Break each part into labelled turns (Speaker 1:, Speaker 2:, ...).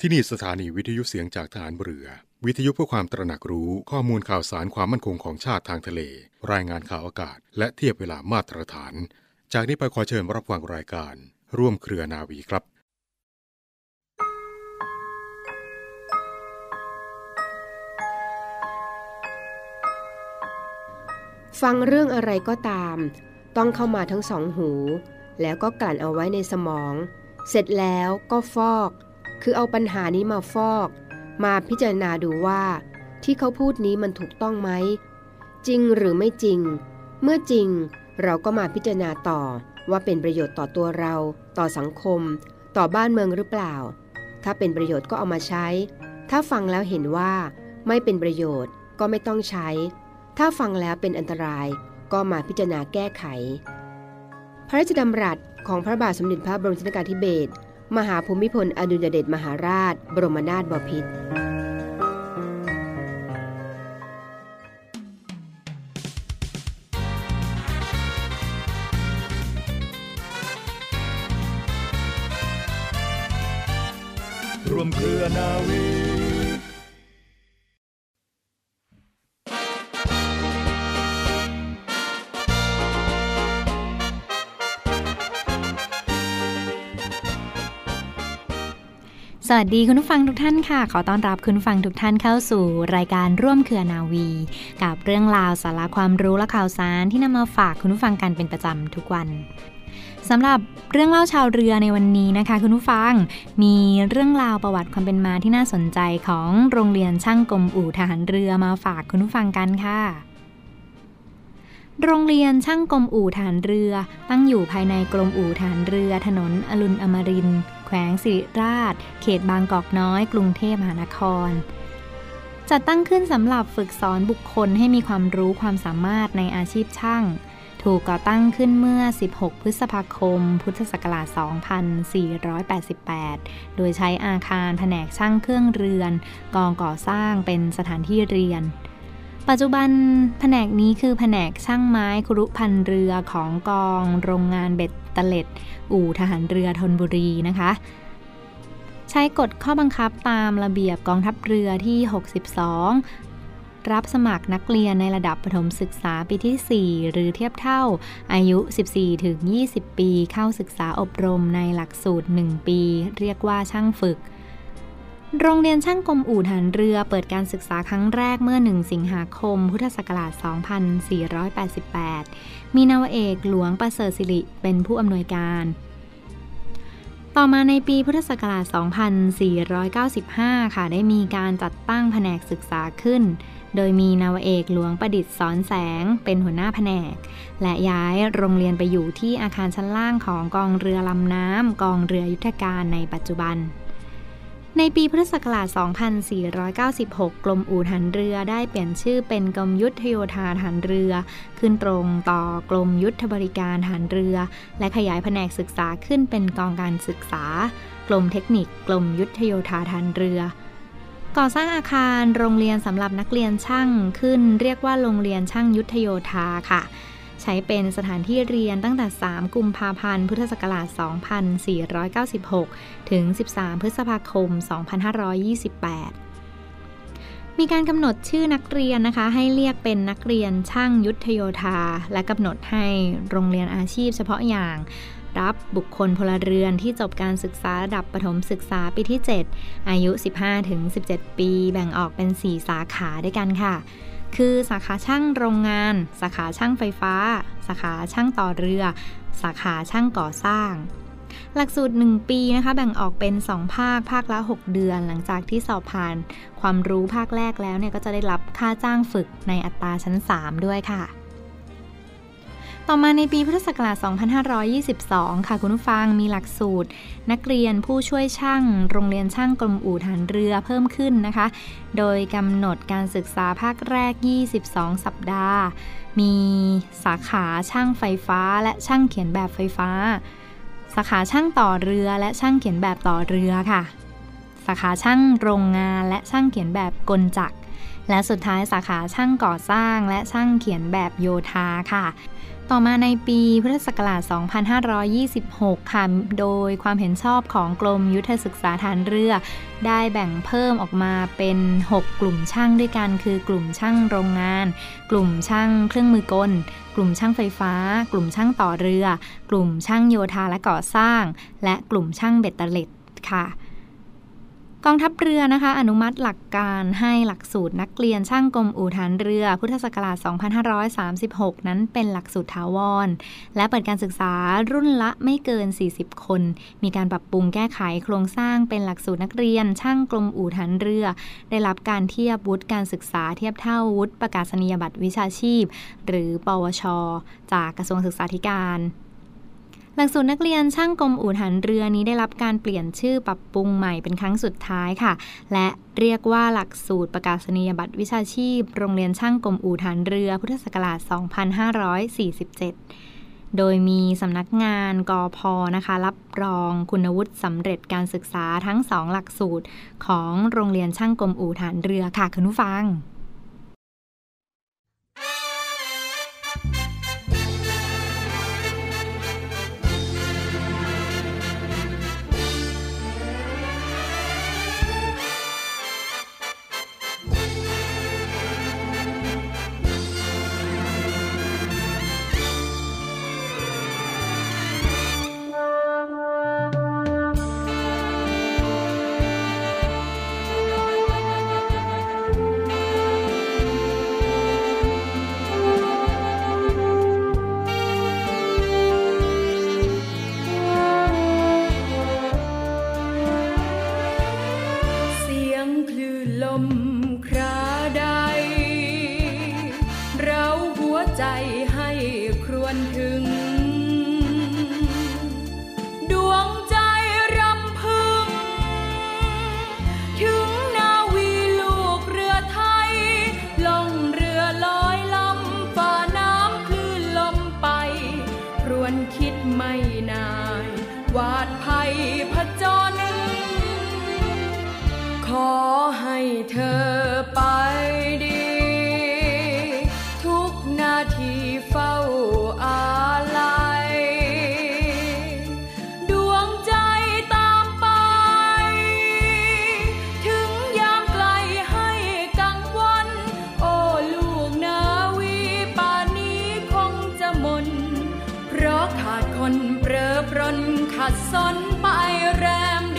Speaker 1: ที่นี่สถานีวิทยุเสียงจากฐานเรือ วิทยุเพื่อความตระหนักรู้ข้อมูลข่าวสารความมั่นคงของชาติทางทะเล รายงานข่าวอากาศ และเทียบเวลามาตรฐาน จากนี้ไปขอเชิญรับฟังรายการ ร่วมเครือนาวีครับ
Speaker 2: ฟังเรื่องอะไรก็ตาม ต้องเข้ามาทั้งสองหู แล้วก็กลั่นเอาไว้ในสมอง เสร็จแล้วก็ฟอก คือเอาปัญหานี้มาฟอก มาพิจารณาดูว่า ที่เขาพูดนี้มันถูกต้องไหม จริงหรือไม่จริง เมื่อจริงเราก็มาพิจารณาต่อว่าเป็นประโยชน์ต่อตัวเรา ต่อสังคม ต่อบ้านเมืองหรือเปล่า ถ้าเป็นประโยชน์ก็เอามาใช้ ถ้าฟังแล้วเห็นว่าไม่เป็นประโยชน์ก็ไม่ต้องใช้ ถ้าฟังแล้วเป็นอันตรายก็มาพิจารณาแก้ไข พระราชดำรัสของพระบาทสมเด็จพระบรมชนกาธิเบศร มหาภูมิพลอดุลยเดชมหาราช บรมนาถบพิตร
Speaker 3: วั
Speaker 4: สดีคุณผู้ฟังทุกท่านค่ะ ขอต้อนรับคุณฟังทุกท่านเข้าสู่รายการร่วมเครือนาวี กับเรื่องราวสาระความรู้และข่าวสารที่นำมาฝากคุณผู้ฟังกันเป็นประจำทุกวันสำหรับเรื่องเล่าชาวเรือในวันนี้นะคะ คุณผู้ฟังมีเรื่องราวประวัติความเป็นมาที่น่าสนใจของโรงเรียนช่างกลมอู่ทหารเรือมาฝากคุณผู้ฟังกันค่ะ โรงเรียนช่างกลมอู่ฐานเรือ ตั้งอยู่ภายในกรมอู่ฐานเรือ ถนนอรุณอมริน แขวงสิริราช เขตบางกอกน้อย กรุงเทพมหานคร จัดตั้งขึ้นสำหรับฝึกสอนบุคคลให้มีความรู้ความสามารถในอาชีพช่าง ถูกก่อตั้งขึ้นเมื่อ 16 พฤษภาคม พุทธศักราช 2488 โดยใช้อาคารแผนกช่างเครื่องเรือน กองก่อสร้างเป็นสถานที่เรียน ปัจจุบันแผนกนี้คือแผนกช่างไม้ครุพันเรือของกองโรงงานเบ็ดตะเล็ด อู่ทหารเรือธนบุรีนะคะ ใช้กฎข้อบังคับตามระเบียบกองทัพเรือที่ 62 รับสมัครนักเรียนในระดับประถมศึกษาปีที่ 4 หรือเทียบเท่าอายุ 14-20 ปีเข้าศึกษาอบรมในหลักสูตร 1 ปี เรียกว่าช่างฝึก โรงเรียนช่างกลมอู่ฐานเรือเปิดการศึกษาครั้งแรกเมื่อ 1 สิงหาคม พุทธศักราช 2488 มีนาวเอกหลวงประเสริฐศิริเป็นผู้อำนวยการ ต่อมาในปีพุทธศักราช 2495 ค่ะ ได้มีการจัดตั้งแผนกศึกษาขึ้น โดยมีนาวเอกหลวงประดิษฐ์สอนแสงเป็นหัวหน้าแผนก และย้ายโรงเรียนไปอยู่ที่อาคารชั้นล่างของกองเรือลำน้ำกองเรือยุทธการในปัจจุบัน ในปีพุทธศักราช 2496 กรมอู่ทหารเรือได้เปลี่ยนชื่อเป็นกรมยุทธโยธาทหารเรือ ขึ้นตรงต่อกรมยุทธบริการทหารเรือ และขยายแผนกศึกษาขึ้นเป็นกองการศึกษา กรมเทคนิค กรมยุทธโยธาทหารเรือก่อสร้างอาคารโรงเรียนสำหรับนักเรียนช่างขึ้น เรียกว่าโรงเรียนช่างยุทธโยธาค่ะ ช้เป็นสถานที่เรียนตั้งแต่ 3 กุมภาพันธ์ พุทธศักราช 2496 ถึง 13 พฤษภาคม 2528มีการกำหนดชื่อนักเรียนนะคะ ให้เรียกเป็นนักเรียนช่างยุทธโยธา และกำหนดให้โรงเรียนอาชีพเฉพาะอย่าง รับบุคคลพลเรือนที่จบการศึกษาระดับประถมศึกษาปีที่ 7 อายุ 15-17 ปี แบ่งออกเป็น 4 สาขาด้วยกันค่ะ คือสาขาช่างโรงงาน สาขาช่างไฟฟ้า สาขาช่างต่อเรือ สาขาช่างก่อสร้าง หลักสูตร 1 ปีนะคะแบ่งออกเป็น 2 ภาค ภาคละ 6 เดือน หลังจากที่สอบผ่าน ความรู้ภาคแรกแล้วเนี่ยก็จะได้รับค่าจ้างฝึกในอัตราชั้น 3 ด้วยค่ะ ต่อมาในปีพุทธศักราช 2522 ค่ะคุณผู้ฟังมีหลักสูตร นักเรียนผู้ช่วยช่าง โรงเรียนช่างกรมอู่ฐานเรือเพิ่มขึ้นนะคะ โดยกำหนดการศึกษาภาคแรก 22 สัปดาห์ มีสาขาช่างไฟฟ้าและช่างเขียนแบบไฟฟ้า สาขาช่างต่อเรือและช่างเขียนแบบต่อเรือค่ะ สาขาช่างโรงงานและช่างเขียนแบบกลจักรและสุดท้ายสาขาช่างก่อสร้างและช่างเขียนแบบโยธาค่ะ
Speaker 5: ต่อมาในปีพุทธศักราช 2526 ค่ะ โดยความเห็นชอบของกรมยุทธศึกษาฐานเรือ ได้แบ่งเพิ่มออกมาเป็น 6 กลุ่มช่างด้วยกัน คือกลุ่มช่างโรงงาน กลุ่มช่างเครื่องมือกล กลุ่มช่างไฟฟ้า กลุ่มช่างต่อเรือ กลุ่มช่างโยธาและก่อสร้าง และกลุ่มช่างเบ็ดเตล็ดค่ะ กองทัพเรือนะคะ อนุมัติหลักการให้หลักสูตรนักเรียนช่างกรมอู่ฐานเรือ พุทธศักราช 2536 นั้นเป็นหลักสูตรถาวร และเปิดการศึกษารุ่นละไม่เกิน 40 คน มีการปรับปรุงแก้ไขโครงสร้างเป็นหลักสูตรนักเรียนช่างกรมอู่ฐานเรือ ได้รับการเทียบวุฒิการศึกษาเทียบเท่าวุฒิประกาศนียบัตรวิชาชีพ หรือ ปวช จากกระทรวงศึกษาธิการ หลักสูตรนักเรียนช่างกรมอู่ฐานเรือนี้ได้รับการเปลี่ยนชื่อปรับปรุงใหม่เป็นครั้งสุดท้ายค่ะ และเรียกว่าหลักสูตรประกาศนียบัตรวิชาชีพ โรงเรียนช่างกรมอู่ฐานเรือ พุทธศักราช 2547โดยมีสำนักงานกอพนะคะ รับรองคุณวุฒิสำเร็จการศึกษาทั้งสองหลักสูตร ของโรงเรียนช่างกรมอู่ฐานเรือค่ะคุณผู้ฟัง ครวนถึง ขาดคนเปรอปรนขัดสนไปแรม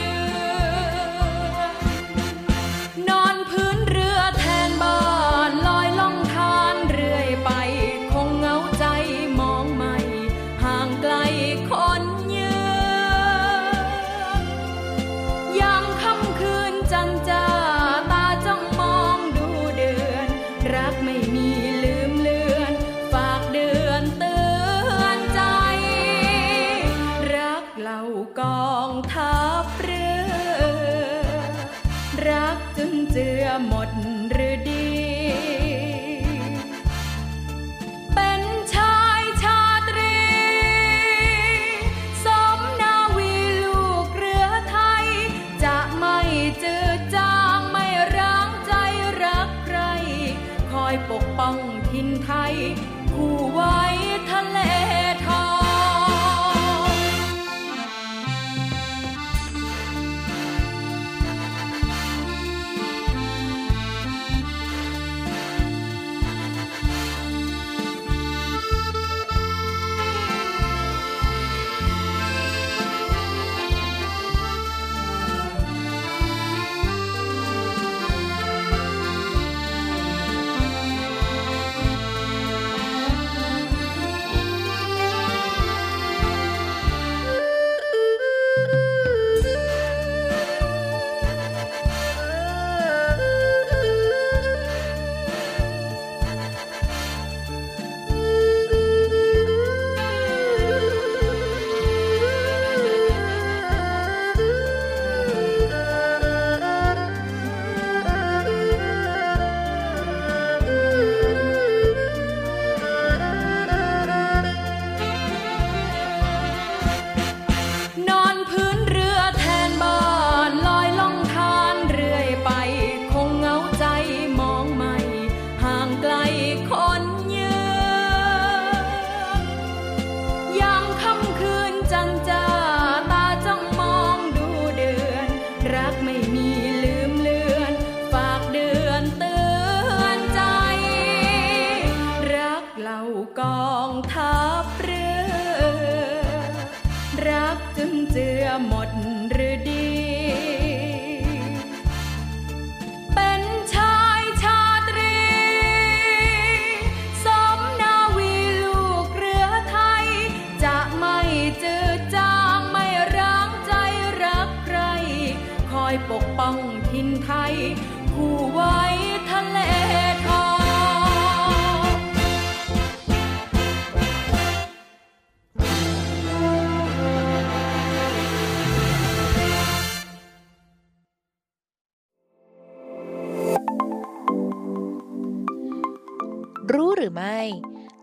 Speaker 6: รู้หรือไม่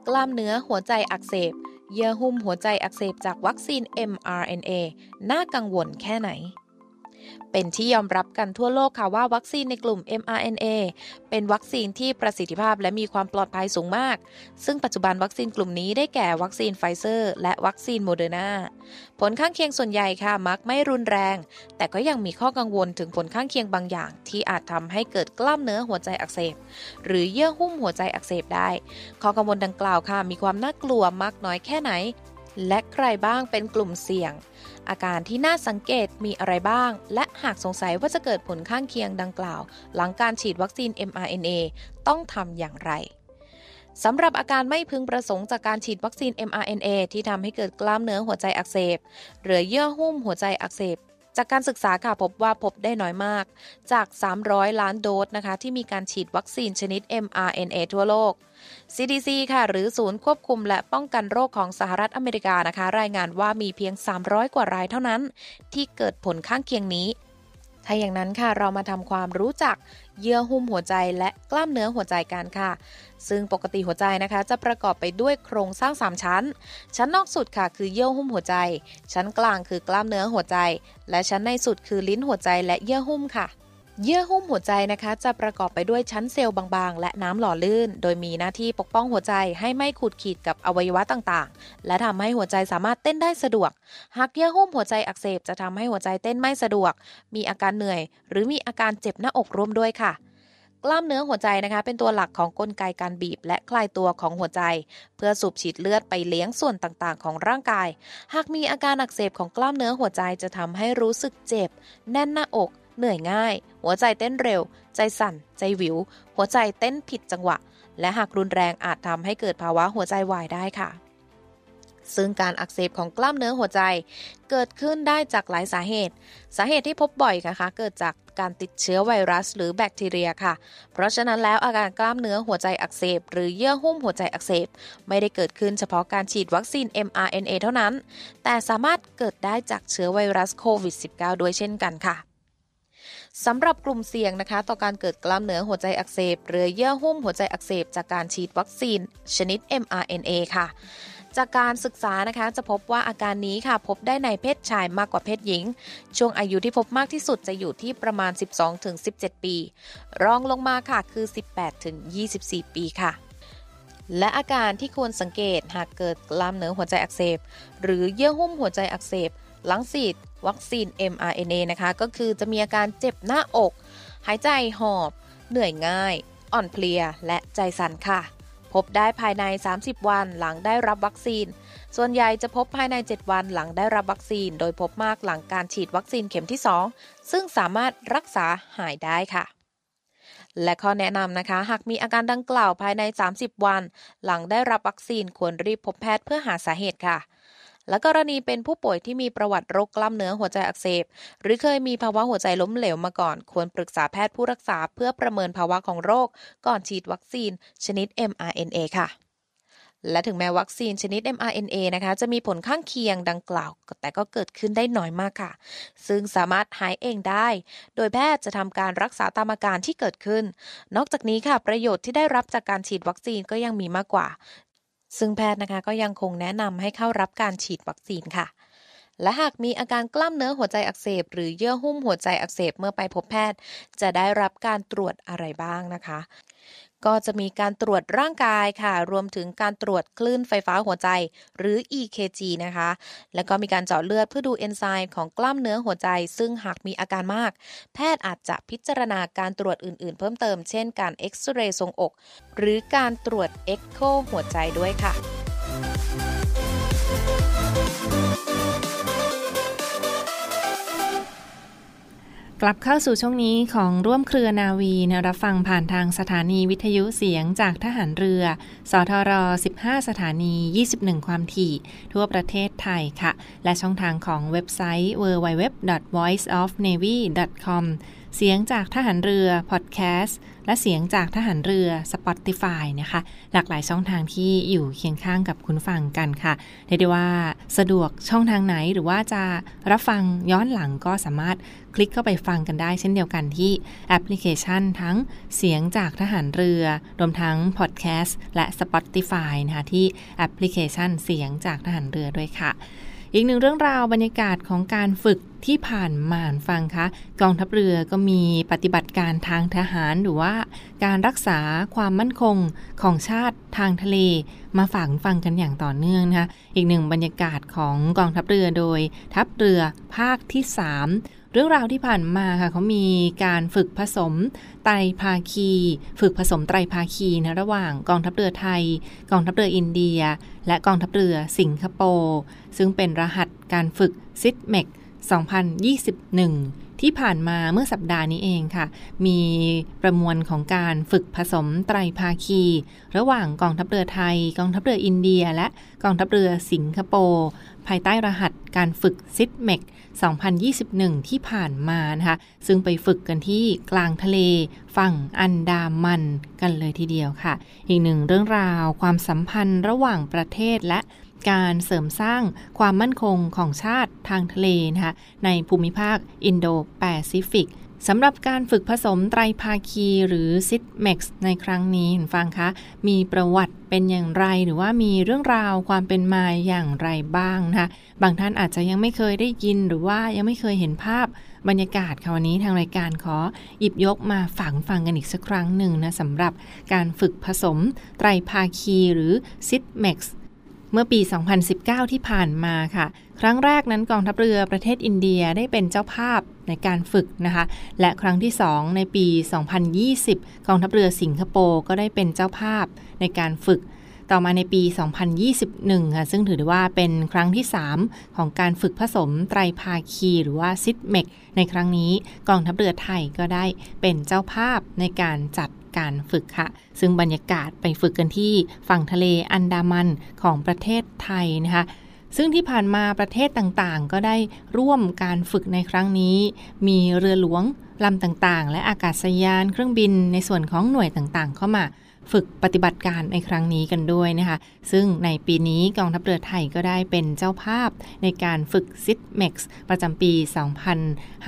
Speaker 6: กล้ามเนื้อหัวใจอักเสบ เยื่อหุ้มหัวใจอักเสบจากวัคซีน mRNA น่ากังวลแค่ไหน เป็นที่ยอมรับกันทั่วโลกค่ะว่าวัคซีนในกลุ่ม mRNA เป็นวัคซีนที่ประสิทธิภาพและมีความปลอดภัยสูงมาก ซึ่งปัจจุบันวัคซีนกลุ่มนี้ได้แก่วัคซีนไฟเซอร์ และวัคซีนโมเดอร์นาผลข้างเคียงส่วนใหญ่ค่ะมักไม่รุนแรง แต่ก็ยังมีข้อกังวลถึงผลข้างเคียงบางอย่าง ที่อาจทำให้เกิดกล้ามเนื้อหัวใจอักเสบ หรือเยื่อหุ้มหัวใจอักเสบได้ ข้อกังวลดังกล่าวค่ะมีความน่ากลัวมากน้อยแค่ไหน และใครบ้างเป็นกลุ่มเสี่ยง อาการที่น่าสังเกตมีอะไรบ้าง และหากสงสัยว่าจะเกิดผลข้างเคียงดังกล่าว หลังการฉีดวัคซีน mRNA ต้องทำอย่างไรสำหรับอาการไม่พึงประสงค์จากการฉีดวัคซีน mRNA ที่ทำให้เกิดกล้ามเนื้อหัวใจอักเสบ หรือเยื่อหุ้มหัวใจอักเสบ จากการศึกษาค่ะพบว่าพบได้น้อยมาก จาก 300 ล้านโดสนะคะ ที่มีการฉีดวัคซีนชนิด mRNA ทั่วโลก CDC ค่ะ หรือศูนย์ควบคุมและป้องกันโรคของสหรัฐอเมริกานะคะ รายงานว่ามีเพียง 300 กว่ารายเท่านั้น ที่เกิดผลข้างเคียงนี้ถ้าอย่างนั้นค่ะเรามาทำความรู้จักเยื่อหุ้มหัวใจและกล้ามเนื้อหัวใจกันค่ะ ซึ่งปกติหัวใจนะคะ จะประกอบไปด้วยโครงสร้าง 3 ชั้น ชั้นนอกสุดค่ะคือเยื่อหุ้มหัวใจ ชั้นกลางคือกล้ามเนื้อหัวใจ และชั้นในสุดคือลิ้นหัวใจและเยื่อหุ้มค่ะ เยื่อหุ้มหัวใจนะคะ จะประกอบไปด้วยชั้นเซลล์บางๆ และน้ำหล่อลื่น โดยมีหน้าที่ปกป้องหัวใจให้ไม่ขูดขีดกับอวัยวะต่างๆ และทำให้หัวใจสามารถเต้นได้สะดวก หากเยื่อหุ้มหัวใจอักเสบจะทำให้หัวใจเต้นไม่สะดวก มีอาการเหนื่อย หรือมีอาการเจ็บหน้าอกร่วมด้วยค่ะ กล้ามเนื้อหัวใจนะคะ เป็นตัวหลักของกลไกการบีบ และคลายตัวของหัวใจ เพื่อสูบฉีดเลือดไปเลี้ยงส่วนต่างๆ ของร่างกาย หากมีอาการอักเสบของกล้ามเนื้อหัวใจจะทำให้รู้สึกเจ็บ แน่นหน้าอก เหนื่อยง่าย หัวใจเต้นเร็ว ใจสั่น ใจวิว หัวใจเต้นผิดจังหวะ และหากรุนแรงอาจทำให้เกิดภาวะหัวใจวายได้ค่ะ ซึ่งการอักเสบของกล้ามเนื้อหัวใจ เกิดขึ้นได้จากหลายสาเหตุ สาเหตุที่พบบ่อยนะคะ เกิดจากการติดเชื้อไวรัสหรือแบคทีเรียค่ะ เพราะฉะนั้นแล้วอาการกล้ามเนื้อหัวใจอักเสบ หรือเยื่อหุ้มหัวใจอักเสบ ไม่ได้เกิดขึ้นเฉพาะการฉีดวัคซีน mRNA เท่านั้น แต่สามารถเกิดได้จากเชื้อไวรัสโควิด -19 ด้วยเช่นกันค่ะสำหรับกลุ่มเสี่ยงนะคะ ต่อการเกิดกล้ามเนื้อหัวใจอักเสบหรือเยื่อหุ้มหัวใจอักเสบจากการฉีดวัคซีน ชนิด mRNA ค่ะ จากการศึกษานะคะจะพบว่าอาการนี้ค่ะพบได้ในเพศชายมากกว่าเพศหญิง ช่วงอายุที่พบมากที่สุดจะอยู่ที่ประมาณ 12-17 ปี รองลงมาค่ะคือ 18-24 ปีค่ะและอาการที่ควรสังเกตหากเกิดกล้ามเนื้อหัวใจอักเสบ หรือเยื่อหุ้มหัวใจอักเสบ หลังฉีดวัคซีน mRNA นะคะ ก็คือจะมีอาการเจ็บหน้าอก หายใจหอบ เหนื่อยง่าย อ่อนเพลีย และใจสั่นค่ะ พบได้ภายใน 30 วันหลังได้รับวัคซีน ส่วนใหญ่จะพบภายใน 7 วันหลังได้รับวัคซีน โดยพบมากหลังการฉีดวัคซีนเข็มที่ 2 ซึ่งสามารถรักษาหายได้ค่ะและข้อแนะนำนะคะ หากมีอาการดังกล่าวภายใน 30 วัน หลังได้รับวัคซีนควรรีบพบแพทย์เพื่อหาสาเหตุค่ะ และกรณีเป็นผู้ป่วยที่มีประวัติโรคกล้ามเนื้อหัวใจอักเสบ หรือเคยมีภาวะหัวใจล้มเหลวมาก่อน ควรปรึกษาแพทย์ผู้รักษาเพื่อประเมินภาวะของโรค ก่อนฉีดวัคซีน ชนิด mRNA ค่ะและถึงแม้วัคซีนชนิด mRNA นะคะ จะมีผลข้างเคียงดังกล่าว แต่ก็เกิดขึ้นได้น้อยมากค่ะ ซึ่งสามารถหายเองได้ โดยแพทย์จะทำการรักษาตามอาการที่เกิดขึ้น นอกจากนี้ค่ะ ประโยชน์ที่ได้รับจากการฉีดวัคซีนก็ยังมีมากกว่า ซึ่งแพทย์นะคะก็ยังคงแนะนำให้เข้ารับการฉีดวัคซีนค่ะ และหากมีอาการกล้ามเนื้อหัวใจอักเสบ หรือเยื่อหุ้มหัวใจอักเสบเมื่อไปพบแพทย์ จะได้รับการตรวจอะไรบ้างนะคะ ก็จะมีการตรวจร่างกายค่ะ รวมถึงการตรวจคลื่นไฟฟ้าหัวใจ หรือ EKG นะคะ แล้วก็มีการเจาะเลือดเพื่อดูเอนไซม์ของกล้ามเนื้อหัวใจ ซึ่งหากมีอาการมาก แพทย์อาจจะพิจารณาการตรวจอื่น ๆ เพิ่มเติม เช่นการเอกซเรย์ทรวงอก หรือการตรวจเอ็กโคหัวใจด้วยค่ะ
Speaker 7: กลับเข้าสู่ช่วงนี้ของร่วมเครือนาวีนะรับฟังผ่านทางสถานีวิทยุเสียงจากทหารเรือ สทร 15 สถานี 21 ความถี่ ทั่วประเทศไทยค่ะ และช่องทางของเว็บไซต์ www.voiceofnavy.com เสียงจากทหารเรือพอดแคสต์และเสียงจากทหารเรือ Spotify นะคะ หลากหลายช่องทางที่อยู่เคียงข้างกับคุณฟังกันค่ะเรียกได้ว่าสะดวกช่องทางไหนหรือว่าจะรับฟังย้อนหลังก็สามารถคลิกเข้าไปฟังกันได้เช่นเดียวกันที่แอปพลิเคชันทั้งเสียงจากทหารเรือ รวมทั้งพอดแคสต์และ Spotify นะคะที่แอปพลิเคชันเสียงจากทหารเรือด้วยค่ะ อีกหนึ่งเรื่องราวบรรยากาศของการฝึกที่ผ่านมานฟังคะกองทัพเรือก็มีปฏิบัติการทางทหารหรือว่า การรักษาความมั่นคงของชาติทางทะเล มาฝากฟังกันอย่างต่อเนื่องนะคะอีกหนึ่งบรรยากาศของกองทัพเรือโดย ทัพเรือภาคที่ 3 เรื่องราวที่ผ่านมาค่ะเขามีการฝึกผสมไตรภาคี ฝึกผสมไตรภาคีนะระหว่างกองทัพเรือไทย กองทัพเรืออินเดีย และกองทัพเรือสิงคโปร์ซึ่งเป็นรหัสการฝึกซิดเมก 2021 ที่ผ่านมาเมื่อสัปดาห์นี้เองค่ะ มีประมวลของการฝึกผสมไตรภาคี ระหว่างกองทัพเรือไทย กองทัพเรืออินเดีย และกองทัพเรือสิงคโปร์ภายใต้รหัสการฝึกซิดเมก2021 ที่ผ่านมานะคะ ซึ่งไปฝึกกันที่กลางทะเลฝั่งอันดามันกันเลยทีเดียวค่ะ อีกหนึ่งเรื่องราวความสัมพันธ์ระหว่างประเทศและ การเสริมสร้างความมั่นคงของชาติทางทะเลนะคะในภูมิภาคอินโดแปซิฟิกสำหรับการฝึกผสมไตรภาคีหรือ SITMEX ในครั้งนี้นะคะ มีประวัติเป็นอย่างไรหรือว่ามีเรื่องราวความเป็นมาอย่างไรบ้างนะคะบางท่านอาจจะยังไม่เคยได้ยินหรือว่ายังไม่เคยเห็นภาพบรรยากาศค่ะวันนี้ทางรายการขอหยิบยกมาให้ฟังกันอีกสักครั้งหนึ่งนะสำหรับการฝึกผสมไตรภาคีหรือ SITMEX เมื่อปี 2019 ที่ผ่านมาค่ะ ครั้งแรกนั้นกองทัพเรือประเทศอินเดียได้เป็นเจ้าภาพในการฝึกนะคะ และครั้งที่ 2 ในปี 2020 กองทัพเรือสิงคโปร์ก็ได้เป็นเจ้าภาพในการฝึกต่อมาในปี 2021 ค่ะ ซึ่งถือได้ว่าเป็นครั้งที่ 3 ของการฝึกผสมไตรภาคี หรือว่าซิดเมกในครั้งนี้กองทัพเรือไทยก็ได้เป็นเจ้าภาพในการจัด การฝึกค่ะ ซึ่งบรรยากาศไปฝึกกันที่ฝั่งทะเลอันดามันของประเทศไทยนะคะซึ่งที่ผ่านมาประเทศต่างๆ ก็ได้ร่วมการฝึกในครั้งนี้ มีเรือหลวงลำต่างๆ และอากาศยานเครื่องบินในส่วนของหน่วยต่างๆ เข้ามาฝึกปฏิบัติการในครั้งนี้กันด้วยนะคะ ซึ่งในปีนี้กองทัพเรือไทยก็ได้เป็นเจ้าภาพในการฝึกซิดเม็กซ์ประจำปี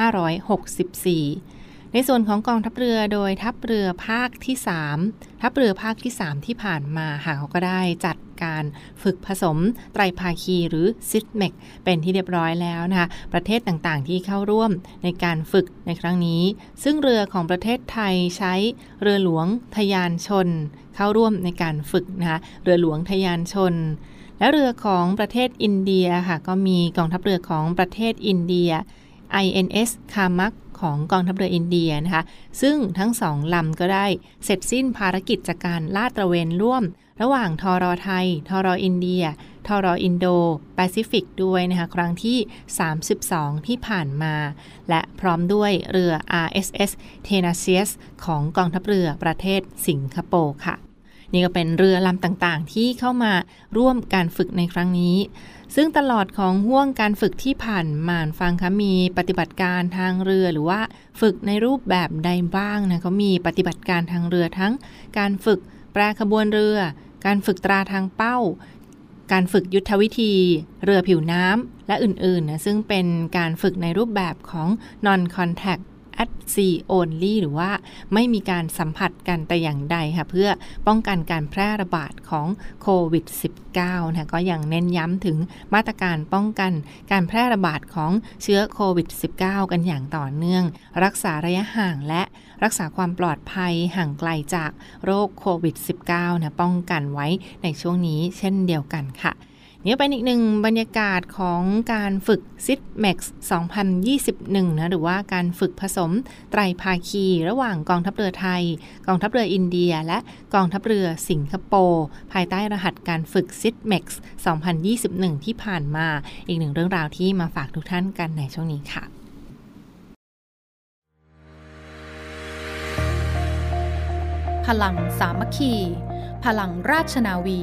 Speaker 7: 2564 ในส่วนของกองทัพเรือโดยทัพเรือภาคที่ 3 ทัพเรือภาคที่ 3 ที่ผ่านมาค่ะเขาก็ได้จัดการฝึกผสมไตรภาคีหรือซิดเมกเป็นที่เรียบร้อยแล้วนะคะประเทศต่างๆที่เข้าร่วมในการฝึกในครั้งนี้ ซึ่งเรือของประเทศไทยใช้เรือหลวงทยานชน เข้าร่วมในการฝึกนะคะเรือหลวงทยานชน และเรือของประเทศอินเดียค่ะก็มีกองทัพเรือของประเทศอินเดีย INS Karmuk ของกองทัพเรืออินเดียนะคะ ซึ่งทั้งสองลำก็ได้เสร็จสิ้นภารกิจจากการลาดตระเวนร่วม ระหว่างทอรอไทย ทอรออินเดีย ทอรออินโดแปซิฟิกด้วยนะคะ ครั้งที่ 32 ที่ผ่านมา และพร้อมด้วยเรือ RSS t e n a c i u s ของกองทัพเรือประเทศสิงคโปร์ค่ะ นี่ก็เป็นเรือลำต่างๆ ที่เข้ามาร่วมการฝึกในครั้งนี้ ซึ่งตลอดของห่วงการฝึกที่ผ่านมาฟังคะมีปฏิบัติการทางเรือหรือว่าฝึกในรูปแบบใดบ้างนะเขามีปฏิบัติการทางเรือทั้ง การฝึกแปรขบวนเรือ การฝึกตราทางเป้า การฝึกยุทธวิธี เรือผิวน้ำและอื่นๆนะซึ่งเป็นการฝึกในรูปแบบของ non contact at sea only หรือว่าไม่มีการสัมผัสกันแต่อย่างใดค่ะเพื่อป้องกันการแพร่ระบาดของโควิด -19 นะก็ยังเน้นย้ำถึงมาตรการป้องกันการแพร่ระบาดของเชื้อโควิด -19 กันอย่างต่อเนื่อง รักษาระยะห่างและรักษาความปลอดภัยห่างไกลจากโรคโควิด -19 นะป้องกันไว้ในช่วงนี้เช่นเดียวกันค่ะ นี่เป็นอีกหนึ่งบรรยากาศของการฝึก s i t m a x 2021 นะ หรือว่าการฝึกผสมไตรภาคี ระหว่างกองทัพเรือไทย กองทัพเรืออินเดีย และกองทัพเรือสิงคโปร์ภายใต้รหัสการฝึก s i t m a x 2021 ที่ผ่านมาอีกหนึ่งเรื่องราวที่มาฝากทุกท่านกันในช่วงนี้ค่ะ
Speaker 8: พลังสามัคคี พลังราชนาวี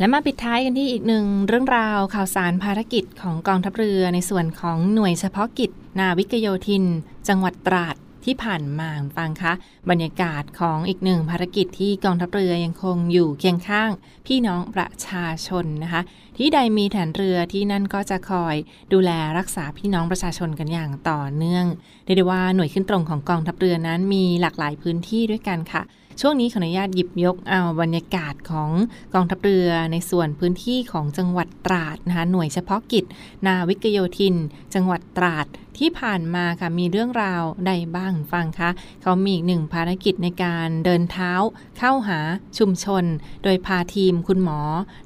Speaker 7: และมาปิดท้ายกันที่อีกหนึ่งเรื่องราวข่าวสารภารกิจของกองทัพเรือในส่วนของหน่วยเฉพาะกิจ นาวิกโยธิน จังหวัดตราดที่ผ่านมาฟังคะบรรยากาศของอีกหนึ่งภารกิจที่กองทัพเรือยังคงอยู่เคียงข้าง พี่น้องประชาชนนะคะ ที่ใดมีฐานเรือที่นั่นก็จะคอยดูแลรักษาพี่น้องประชาชนกันอย่างต่อเนื่องเรียกได้ว่าหน่วยขึ้นตรงของกองทัพเรือนั้นมีหลากหลายพื้นที่ด้วยกันค่ะ ช่วงนี้ขออนุญาตหยิบยกเอาบรรยากาศของกองทัพเรือในส่วนพื้นที่ของจังหวัดตราดนะคะหน่วยเฉพาะกิจ นาวิกโยธิน จังหวัดตราดที่ผ่านมาค่ะมีเรื่องราวใดบ้างฟังคะเขามีอีกหนึ่งภารกิจในการเดินเท้าเข้าหาชุมชน โดยพาทีมคุณหมอ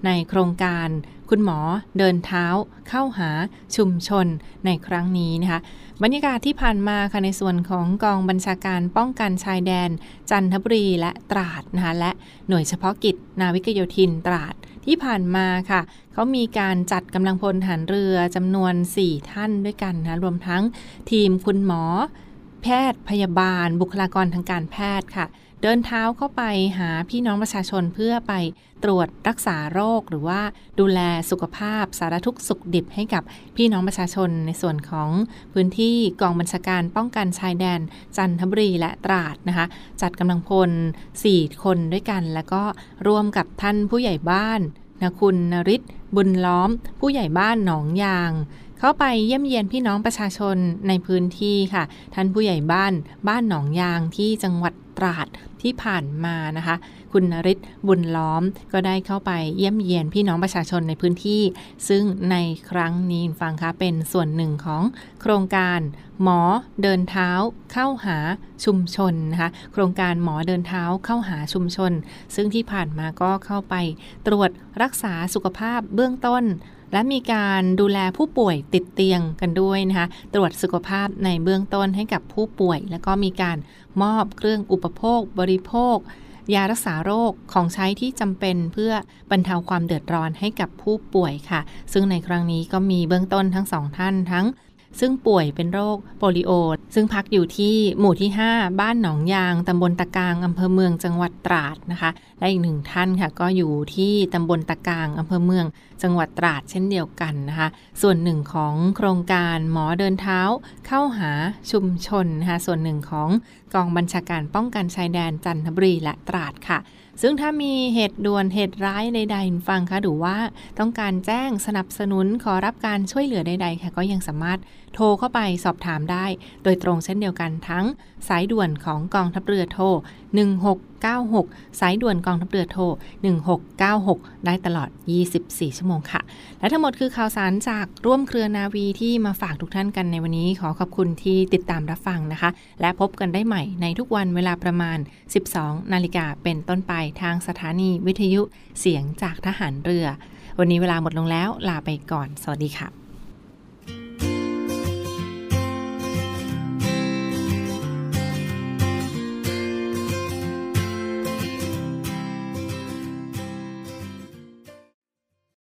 Speaker 7: ในโครงการ คุณหมอเดินเท้าเข้าหาชุมชนในครั้งนี้นะคะ บรรยากาศที่ผ่านมาค่ะในส่วนของกองบัญชาการป้องกันชายแดน จันทบุรีและตราดนะคะและหน่วยเฉพาะกิจ นาวิกโยธินตราดที่ผ่านมาค่ะ เขามีการจัดกำลังพลฐานเรือจำนวน 4 ท่านด้วยกันนะรวมทั้งทีมคุณหมอ แพทย์พยาบาลบุคลากรทางการแพทย์ค่ะ เดินเท้าเข้าไปหาพี่น้องประชาชนเพื่อไปตรวจรักษาโรค หรือว่าดูแลสุขภาพสารทุกสุขดิบให้กับพี่น้องประชาชนในส่วนของพื้นที่กองบัญชาการป้องกันชายแดน จันทบุรีและตราดนะคะ จัดกำลังพล 4 คนด้วยกัน แล้วก็ร่วมกับท่านผู้ใหญ่บ้านนะคุณนริศบุญล้อม ผู้ใหญ่บ้านหนองยาง เข้าไปเยี่ยมเยียนพี่น้องประชาชนในพื้นที่ค่ะ ท่านผู้ใหญ่บ้านบ้านหนองยางที่จังหวัดตราดที่ผ่านมานะคะ คุณนริศบุญล้อมก็ได้เข้าไปเยี่ยมเยียนพี่น้องประชาชนในพื้นที่ ซึ่งในครั้งนี้ฟังคะเป็นส่วนหนึ่งของโครงการหมอเดินเท้าเข้าหาชุมชนนะคะโครงการหมอเดินเท้าเข้าหาชุมชน ซึ่งที่ผ่านมาก็เข้าไปตรวจรักษาสุขภาพเบื้องต้น และมีการดูแลผู้ป่วยติดเตียงกันด้วยนะคะตรวจสุขภาพในเบื้องต้นให้กับผู้ป่วย แล้วก็มีการมอบเครื่องอุปโภค บริโภค ยารักษาโรคของใช้ที่จำเป็นเพื่อบรรเทาความเดือดร้อนให้กับผู้ป่วยค่ะ ซึ่งในครั้งนี้ก็มีเบื้องต้นทั้งสองท่านทั้ง ซึ่งป่วยเป็นโรคโปลิโอ ซึ่งพักอยู่ที่หมู่ที่ 5 บ้านหนองยาง ตำบลตะกางอำเภอเมืองจังหวัดตราดนะคะ และอีกหนึ่งท่านค่ะก็อยู่ที่ตำบลตะกางอำเภอเมือง จังหวัดตราดเช่นเดียวกันนะคะ ส่วนหนึ่งของโครงการหมอเดินเท้าเข้าหาชุมชนนะคะส่วนหนึ่งของกองบัญชาการป้องกันชายแดนจันทบุรีและตราดค่ะ ซึ่งถ้ามีเหตุด่วนเหตุร้ายใดๆฟังคะหรือว่าต้องการแจ้งสนับสนุนขอรับการช่วยเหลือใดๆค่ะก็ยังสามารถโทรเข้าไปสอบถามได้ โดยตรงเช่นเดียวกันทั้งสายด่วนของกองทัพเรือโทร 16 1696 สายด่วนกองทัพเรือโทร 1696 ได้ตลอด 24 ชั่วโมงค่ะ และทั้งหมดคือข่าวสารจากร่วมเครือนาวีที่มาฝากทุกท่านกันในวันนี้ ขอขอบคุณที่ติดตามรับฟังนะคะ และพบกันได้ใหม่ในทุกวันเวลาประมาณ 12 นาฬิกาเป็นต้นไปทางสถานีวิทยุเสียงจากทหารเรือ วันนี้เวลาหมดลงแล้วลาไปก่อน สวัสดีค่ะ